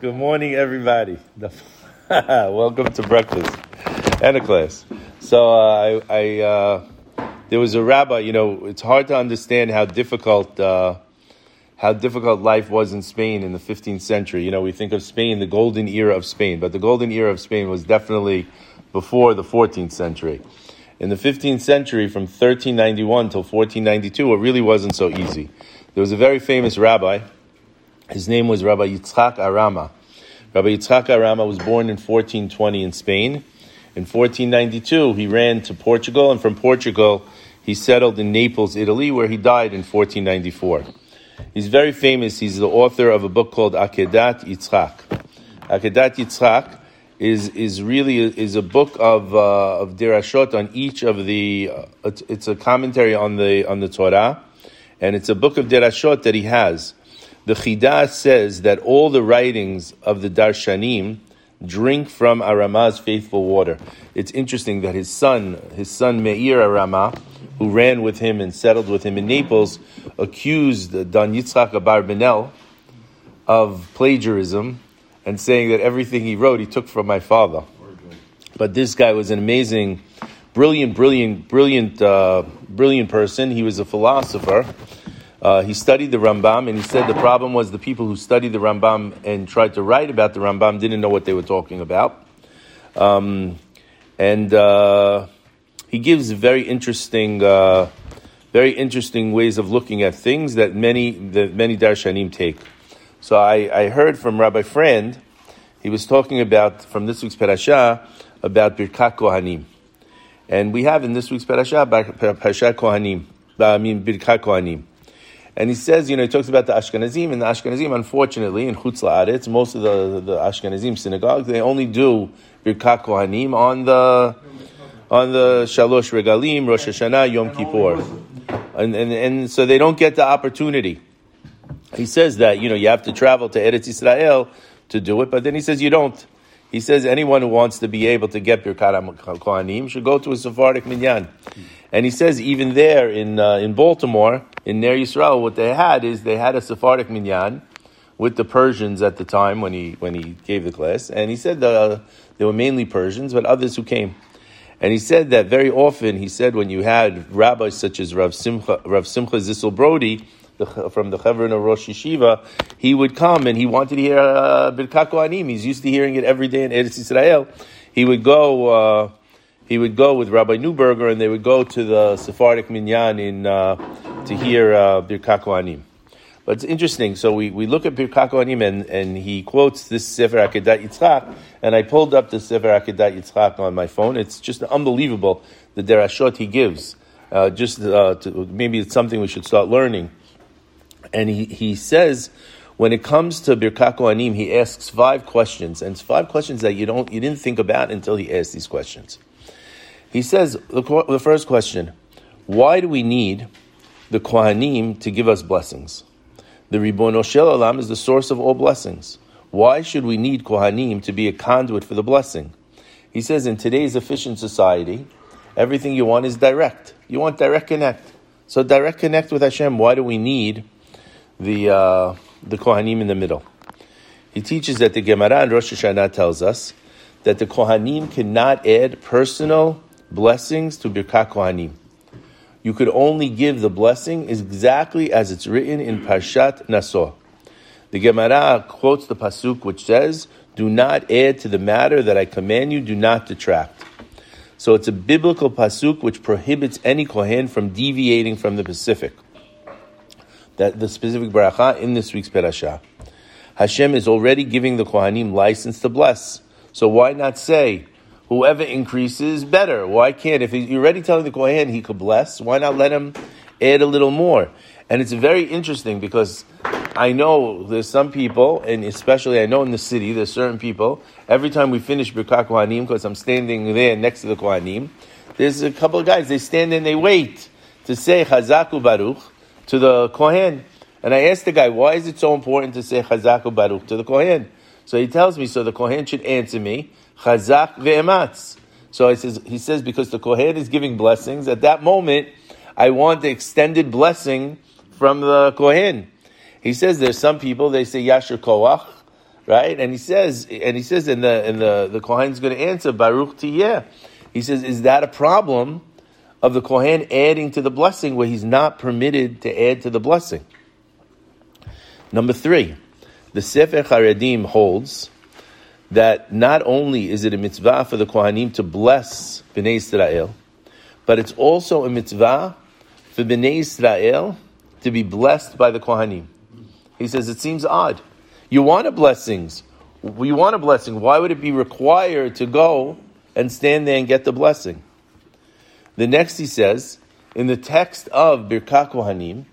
Good morning, everybody. Welcome to breakfast and a class. So, uh, I, I uh, there was a rabbi. You know, it's hard to understand how difficult uh, how difficult life was in Spain in the 15th century. You know, we think of Spain, the golden era of Spain, but the golden era of Spain was definitely before the 14th century. In the 15th century, from 1391 till 1492, it really wasn't so easy. There was a very famous rabbi. His name was Rabbi Yitzchak Arama. Rabbi Yitzchak Arama was born in 1420 in Spain. In 1492, he ran to Portugal, and from Portugal, he settled in Naples, Italy, where he died in 1494. He's very famous. He's the author of a book called Akedat Yitzchak. Akedat Yitzchak is is really is a book of uh, of derashot on each of the. Uh, it's, it's, a commentary on the on the Torah, and it's a book of derashot that he has. The Chidah says that all the writings of the Darshanim drink from Arama's faithful water. It's interesting that his son, his son Meir Arama, who ran with him and settled with him in Naples, accused Don Yitzchak Abarbanel of plagiarism and saying that everything he wrote he took from my father. But this guy was an amazing, brilliant, brilliant, brilliant, uh, brilliant person. He was a philosopher. Uh, he studied the Rambam, and he said the problem was the people who studied the Rambam and tried to write about the Rambam didn't know what they were talking about. Um, and uh, he gives very interesting, uh, very interesting ways of looking at things that many that many darshanim take. So I, I heard from Rabbi Frand, he was talking about, from this week's parasha, about Birkat Kohanim. And we have in this week's parasha, Parashat Kohanim, I mean Birkat Kohanim. And he says, you know, he talks about the Ashkenazim, and the Ashkenazim, unfortunately, in Chutz La'aretz, most of the, the Ashkenazim synagogues, they only do Birkat Kohanim on the, on the Shalosh Regalim, Rosh Hashanah, Yom Kippur. And, and, and so they don't get the opportunity. He says that, you know, you have to travel to Eretz Israel to do it, but then he says you don't. He says anyone who wants to be able to get Birkat Kohanim should go to a Sephardic minyan. And he says even there in, uh, in Baltimore, in Ner Yisrael, what they had is they had a Sephardic minyan with the Persians at the time when he, when he gave the class. And he said the, uh, they were mainly Persians, but others who came. And he said that very often, he said when you had rabbis such as Rav Simcha, Rav Simcha Zissel Brody, the, from the Chevron of Rosh Yeshiva, he would come and he wanted to hear uh, Birkat. He's used to hearing it every day in Eretz Israel. He would go. Uh, he would go with Rabbi Neuberger, and they would go to the Sephardic Minyan in uh, to hear uh, Birkat. But it's interesting. So we, we look at Birkat Kohanim, and, and he quotes this Sefer Akedat Yitzchak, and I pulled up the Sefer Akedat Yitzchak on my phone. It's just unbelievable the derashot he gives. Uh, just uh, to, maybe it's something we should start learning. And he, he says, when it comes to Birkat Kohanim, he asks five questions, and it's five questions that you don't you didn't think about until he asked these questions. He says the, the first question: Why do we need the Kohanim to give us blessings? The Ribono Shel Olam is the source of all blessings. Why should we need Kohanim to be a conduit for the blessing? He says in today's efficient society, everything you want is direct. You want direct connect. So direct connect with Hashem. Why do we need the uh, the Kohanim in the middle. He teaches that the Gemara and Rosh Hashanah tells us that the Kohanim cannot add personal blessings to Birkat Kohanim. You could only give the blessing exactly as it's written in Parshat Naso. The Gemara quotes the pasuk which says, "Do not add to the matter that I command you; do not detract." So it's a biblical pasuk which prohibits any kohen from deviating from the Pacific that the specific bracha in this week's parasha. Hashem is already giving the Kohanim license to bless. So why not say, whoever increases, better? Why can't, if you're already telling the Kohen he could bless, why not let him add a little more? And it's very interesting because I know there's some people, and especially I know in the city, there's certain people, every time we finish Birkat Kohanim, because I'm standing there next to the Kohanim, there's a couple of guys, they stand and they wait to say Chazaku Baruch, to the Kohen. And I asked the guy, why is it so important to say Chazak Baruch to the Kohen? So he tells me, so the Kohen should answer me, Chazak ve'ematz. So he says, he says, because the Kohen is giving blessings, at that moment, I want the extended blessing from the Kohen. He says there's some people, they say Yasher Koach, right? And he says, and he says, and the and the the Kohen's going to answer Baruch Tihyeh. He says, is that a problem of the Kohen adding to the blessing where he's not permitted to add to the blessing? Number three, the Sefer Charedim holds that not only is it a mitzvah for the Kohanim to bless Bnei Israel, but it's also a mitzvah for Bnei Israel to be blessed by the Kohanim. He says it seems odd. You want a blessings. You want a blessing. Why would it be required to go and stand there and get the blessing? The next he says, in the text of Birkat Kohanim,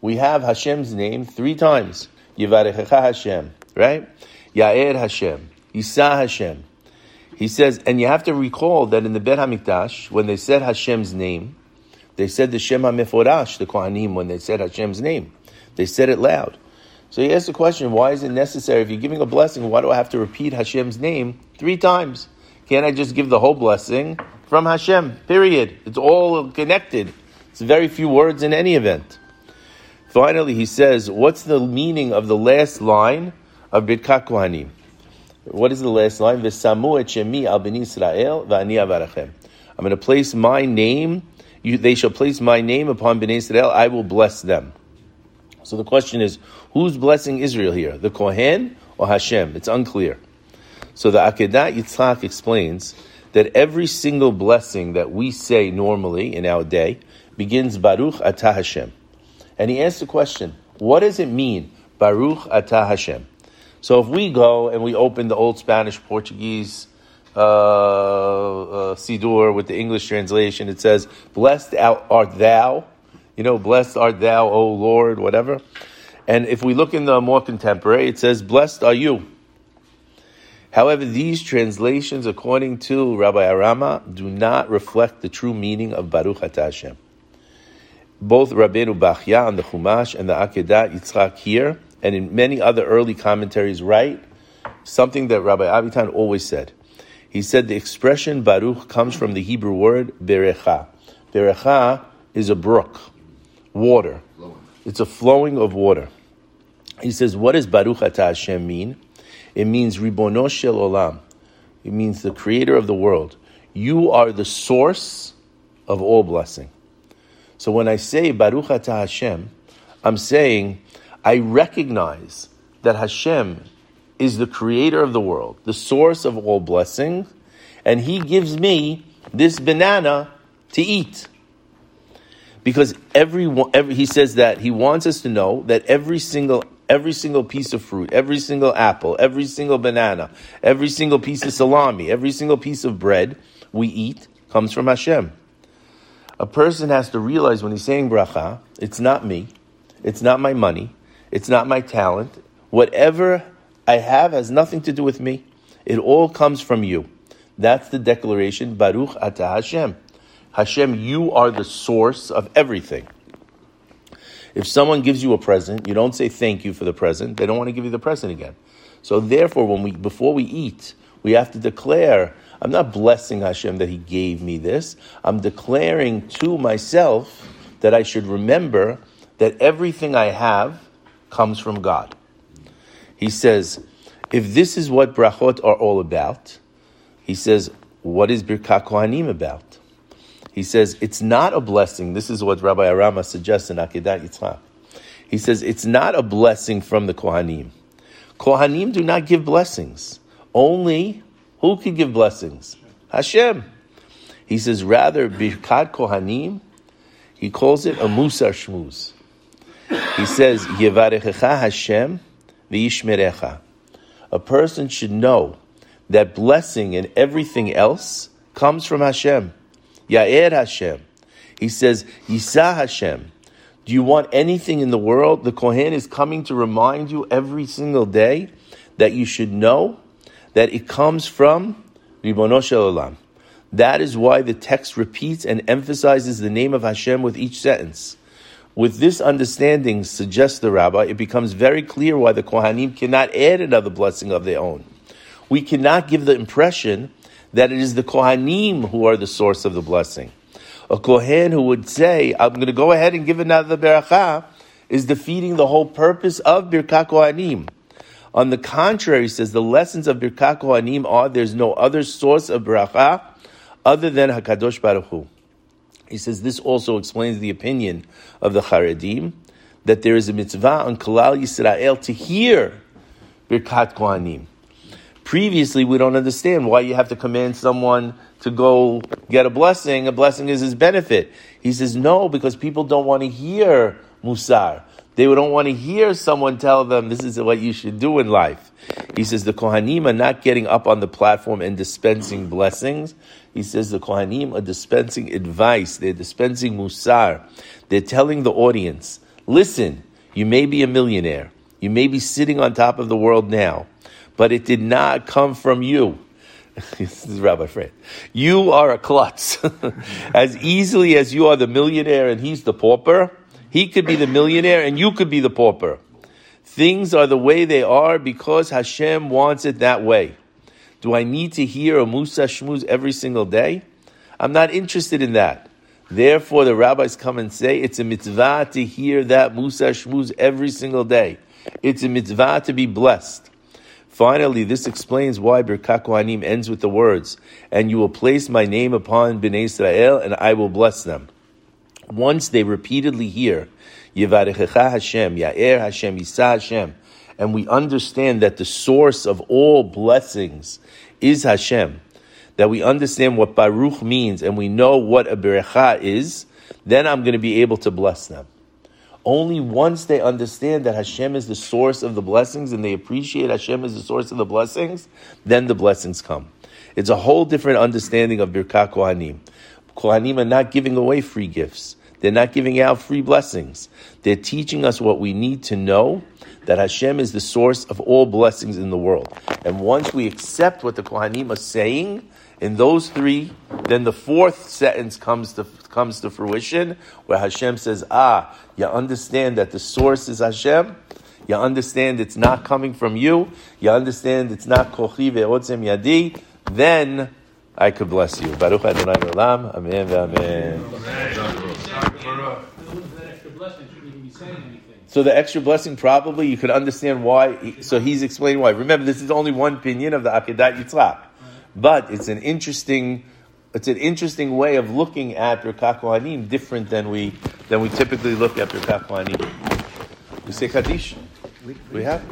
we have Hashem's name three times. Yivarechecha Hashem, right? Ya'er Hashem, Yisa Hashem. He says, and you have to recall that in the Bet HaMikdash, when they said Hashem's name, they said the Shem HaMeforash, the Kohanim, when they said Hashem's name. They said it loud. So he asked the question, why is it necessary? If you're giving a blessing, why do I have to repeat Hashem's name three times? Can't I just give the whole blessing from Hashem? Period. It's all connected. It's very few words in any event. Finally, he says, what's the meaning of the last line of Birkat Kohanim? What is the last line? V'samu et shemi al ben Israel v'ani avarachem. I'm going to place my name. You, they shall place my name upon Bnei Israel. I will bless them. So the question is, who's blessing Israel here? The Kohen or Hashem? It's unclear. So the Akedat Yitzchak explains that every single blessing that we say normally in our day begins Baruch Atah Hashem. And he asks the question, what does it mean, Baruch Atah Hashem? So if we go and we open the old Spanish Portuguese uh, uh, with the English translation, it says, Blessed art thou you know, blessed art thou, O Lord, whatever. And if we look in the more contemporary, it says, Blessed are you. However, these translations, according to Rabbi Arama, do not reflect the true meaning of Baruch Hashem. Both Rabbeinu Bachya and the Chumash and the Akedat Yitzchak here, and in many other early commentaries, write something that Rabbi Avitan always said. He said the expression Baruch comes from the Hebrew word Berecha. Berecha is a brook water. It's a flowing of water. He says, what does Baruch Atah Hashem mean? It means Ribono Shel Olam. It means the creator of the world. You are the source of all blessing. So when I say Baruch Atah Hashem, I'm saying I recognize that Hashem is the creator of the world, the source of all blessing, and He gives me this banana to eat because every, every he says that he wants us to know that every single every single piece of fruit, every single apple, every single banana, every single piece of salami, every single piece of bread we eat comes from Hashem. A person has to realize when he's saying bracha, it's not me, it's not my money, it's not my talent. Whatever I have has nothing to do with me. It all comes from you. That's the declaration, Baruch Atah Hashem. Hashem, you are the source of everything. If someone gives you a present, you don't say thank you for the present. They don't want to give you the present again. So therefore, when we before we eat, we have to declare, I'm not blessing Hashem that He gave me this. I'm declaring to myself that I should remember that everything I have comes from God. He says, if this is what brachot are all about, he says, what is Birkat Kohanim about? He says it's not a blessing. This is what Rabbi Arama suggests in Akedat Yitzchak. He says it's not a blessing from the Kohanim. Kohanim do not give blessings. Only who can give blessings? Hashem. He says rather Birkat Kohanim. He calls it a Musar Shmuz. He says Yevarechecha Hashem v'yishmerecha. A person should know that blessing and everything else comes from Hashem. Ya'er Hashem. He says, Yisa Hashem. Do you want anything in the world? The Kohen is coming to remind you every single day that you should know that it comes from Ribono Olam. That is why the text repeats and emphasizes the name of Hashem with each sentence. With this understanding, suggests the rabbi, it becomes very clear why the Kohanim cannot add another blessing of their own. We cannot give the impression that it is the Kohanim who are the source of the blessing. A Kohen who would say, I'm going to go ahead and give another Beracha, is defeating the whole purpose of Birkat Kohanim. On the contrary, he says the lessons of Birkat Kohanim are there's no other source of bracha other than Hakadosh Baruch Hu. He says this also explains the opinion of the Charedim that there is a mitzvah on Klal Yisrael to hear Birkat Kohanim. Previously, we don't understand why you have to command someone to go get a blessing. A blessing is his benefit. He says no because people don't want to hear Musar. They don't want to hear someone tell them this is what you should do in life. He says the Kohanim are not getting up on the platform and dispensing blessings. He says the Kohanim are dispensing advice. They're dispensing musar. They're telling the audience, listen, you may be a millionaire. You may be sitting on top of the world now, but it did not come from you. this is Rabbi Frand. You are a klutz. as easily as you are the millionaire and he's the pauper, he could be the millionaire and you could be the pauper. Things are the way they are because Hashem wants it that way. Do I need to hear a Musar Shmuz every single day? I'm not interested in that. Therefore, the rabbis come and say it's a mitzvah to hear that Musar Shmuz every single day. It's a mitzvah to be blessed. Finally, this explains why Birkat Kohanim ends with the words, and you will place my name upon Bnei Israel, and I will bless them once they repeatedly hear Yivarechecha Hashem, Ya'er Hashem, Yisa Hashem, and we understand that the source of all blessings is Hashem, that we understand what Baruch means and we know what a Berecha is, then I'm going to be able to bless them. Only once they understand that Hashem is the source of the blessings and they appreciate Hashem as the source of the blessings, then the blessings come. It's a whole different understanding of Birkat Kohanim. Kohanim are not giving away free gifts. They're not giving out free blessings. They're teaching us what we need to know that Hashem is the source of all blessings in the world. And once we accept what the Kohanim are saying in those three, then the fourth sentence comes to, comes to fruition where Hashem says, Ah, you understand that the source is Hashem. You understand it's not coming from you. You understand it's not kochi ve'otzem yadi. Then I could bless you. Baruch Adonai Olam. Amen. Amen. So the extra blessing probably you could understand why. So he's explaining why. Remember, this is only one opinion of the Akedat Yitzchak, but it's an interesting. It's an interesting way of looking at Birkat Kohanim, different than we than we typically look at Birkat Kohanim. We say Kaddish. We have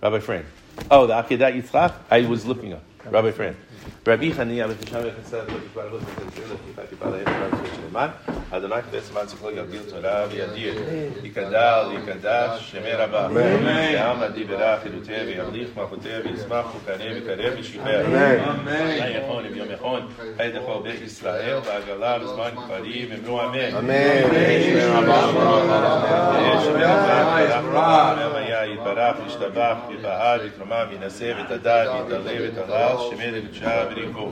Rabbi Fran. Oh, the Akedat Yitzchak. I was looking up. Rabbi Fran. Rabbi Chani, Rabbi Shisham, Chesed, Rabbi Shisham, Rabbi Shisham, Rabbi Shisham, Rabbi Shisham, Rabbi Shisham, Adonai Kodesh Man Zichlo Yagdil Torah V'yadir, Yikadal, Yikadash, Shemei Rabba, Yam Adi Berah, Chiluteh, V'yamlich, Machuteh, V'yismach, Ukaneh, V'kareh, V'shifer, Amen, Amen. V'yom Yachon, Hayed Echol Beit Yisrael, V'agala, V'zman Kfarim, V'mnu Amen, Amen, Shemei Rabba, Shemei Rabba, Shemei Rabba, יתברך וישתבח ויבהר ויתרומם וינשא ותדע ויתעלה ותעלה שמי לקדשה בריחו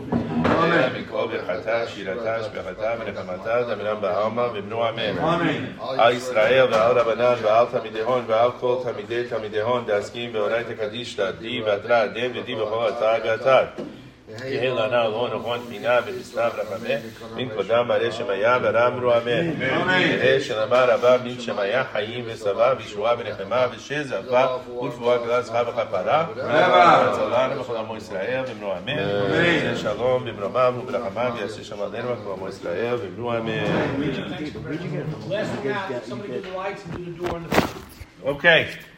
מכל ברכתה שירתה שבחתה ונחמתה דמינם בעלמא ובנו אמן. על ישראל ועל רבנן ועל תלמידיהון ועל כל תלמידי תלמידיהון דעסקים ואורייתא קדישתא די ואתרא די ודי בכל אתר ואתר יהי לנו לא נכון תמינה ובסתיו רחמה, מן קודם מראה שמיה ורמרו אמן. יהא שלמה רבה מן שמיה חיים ושבע וישועה ונחמה ושזע פה ורפואה גדולה זכה וכפרה. הצלנו בכל עמו ישראל ואמרו אמן. יהא שלום במרומם וברחמם ויעשה שם עלינו בכל עמו ישראל ואמרו אמן. Okay.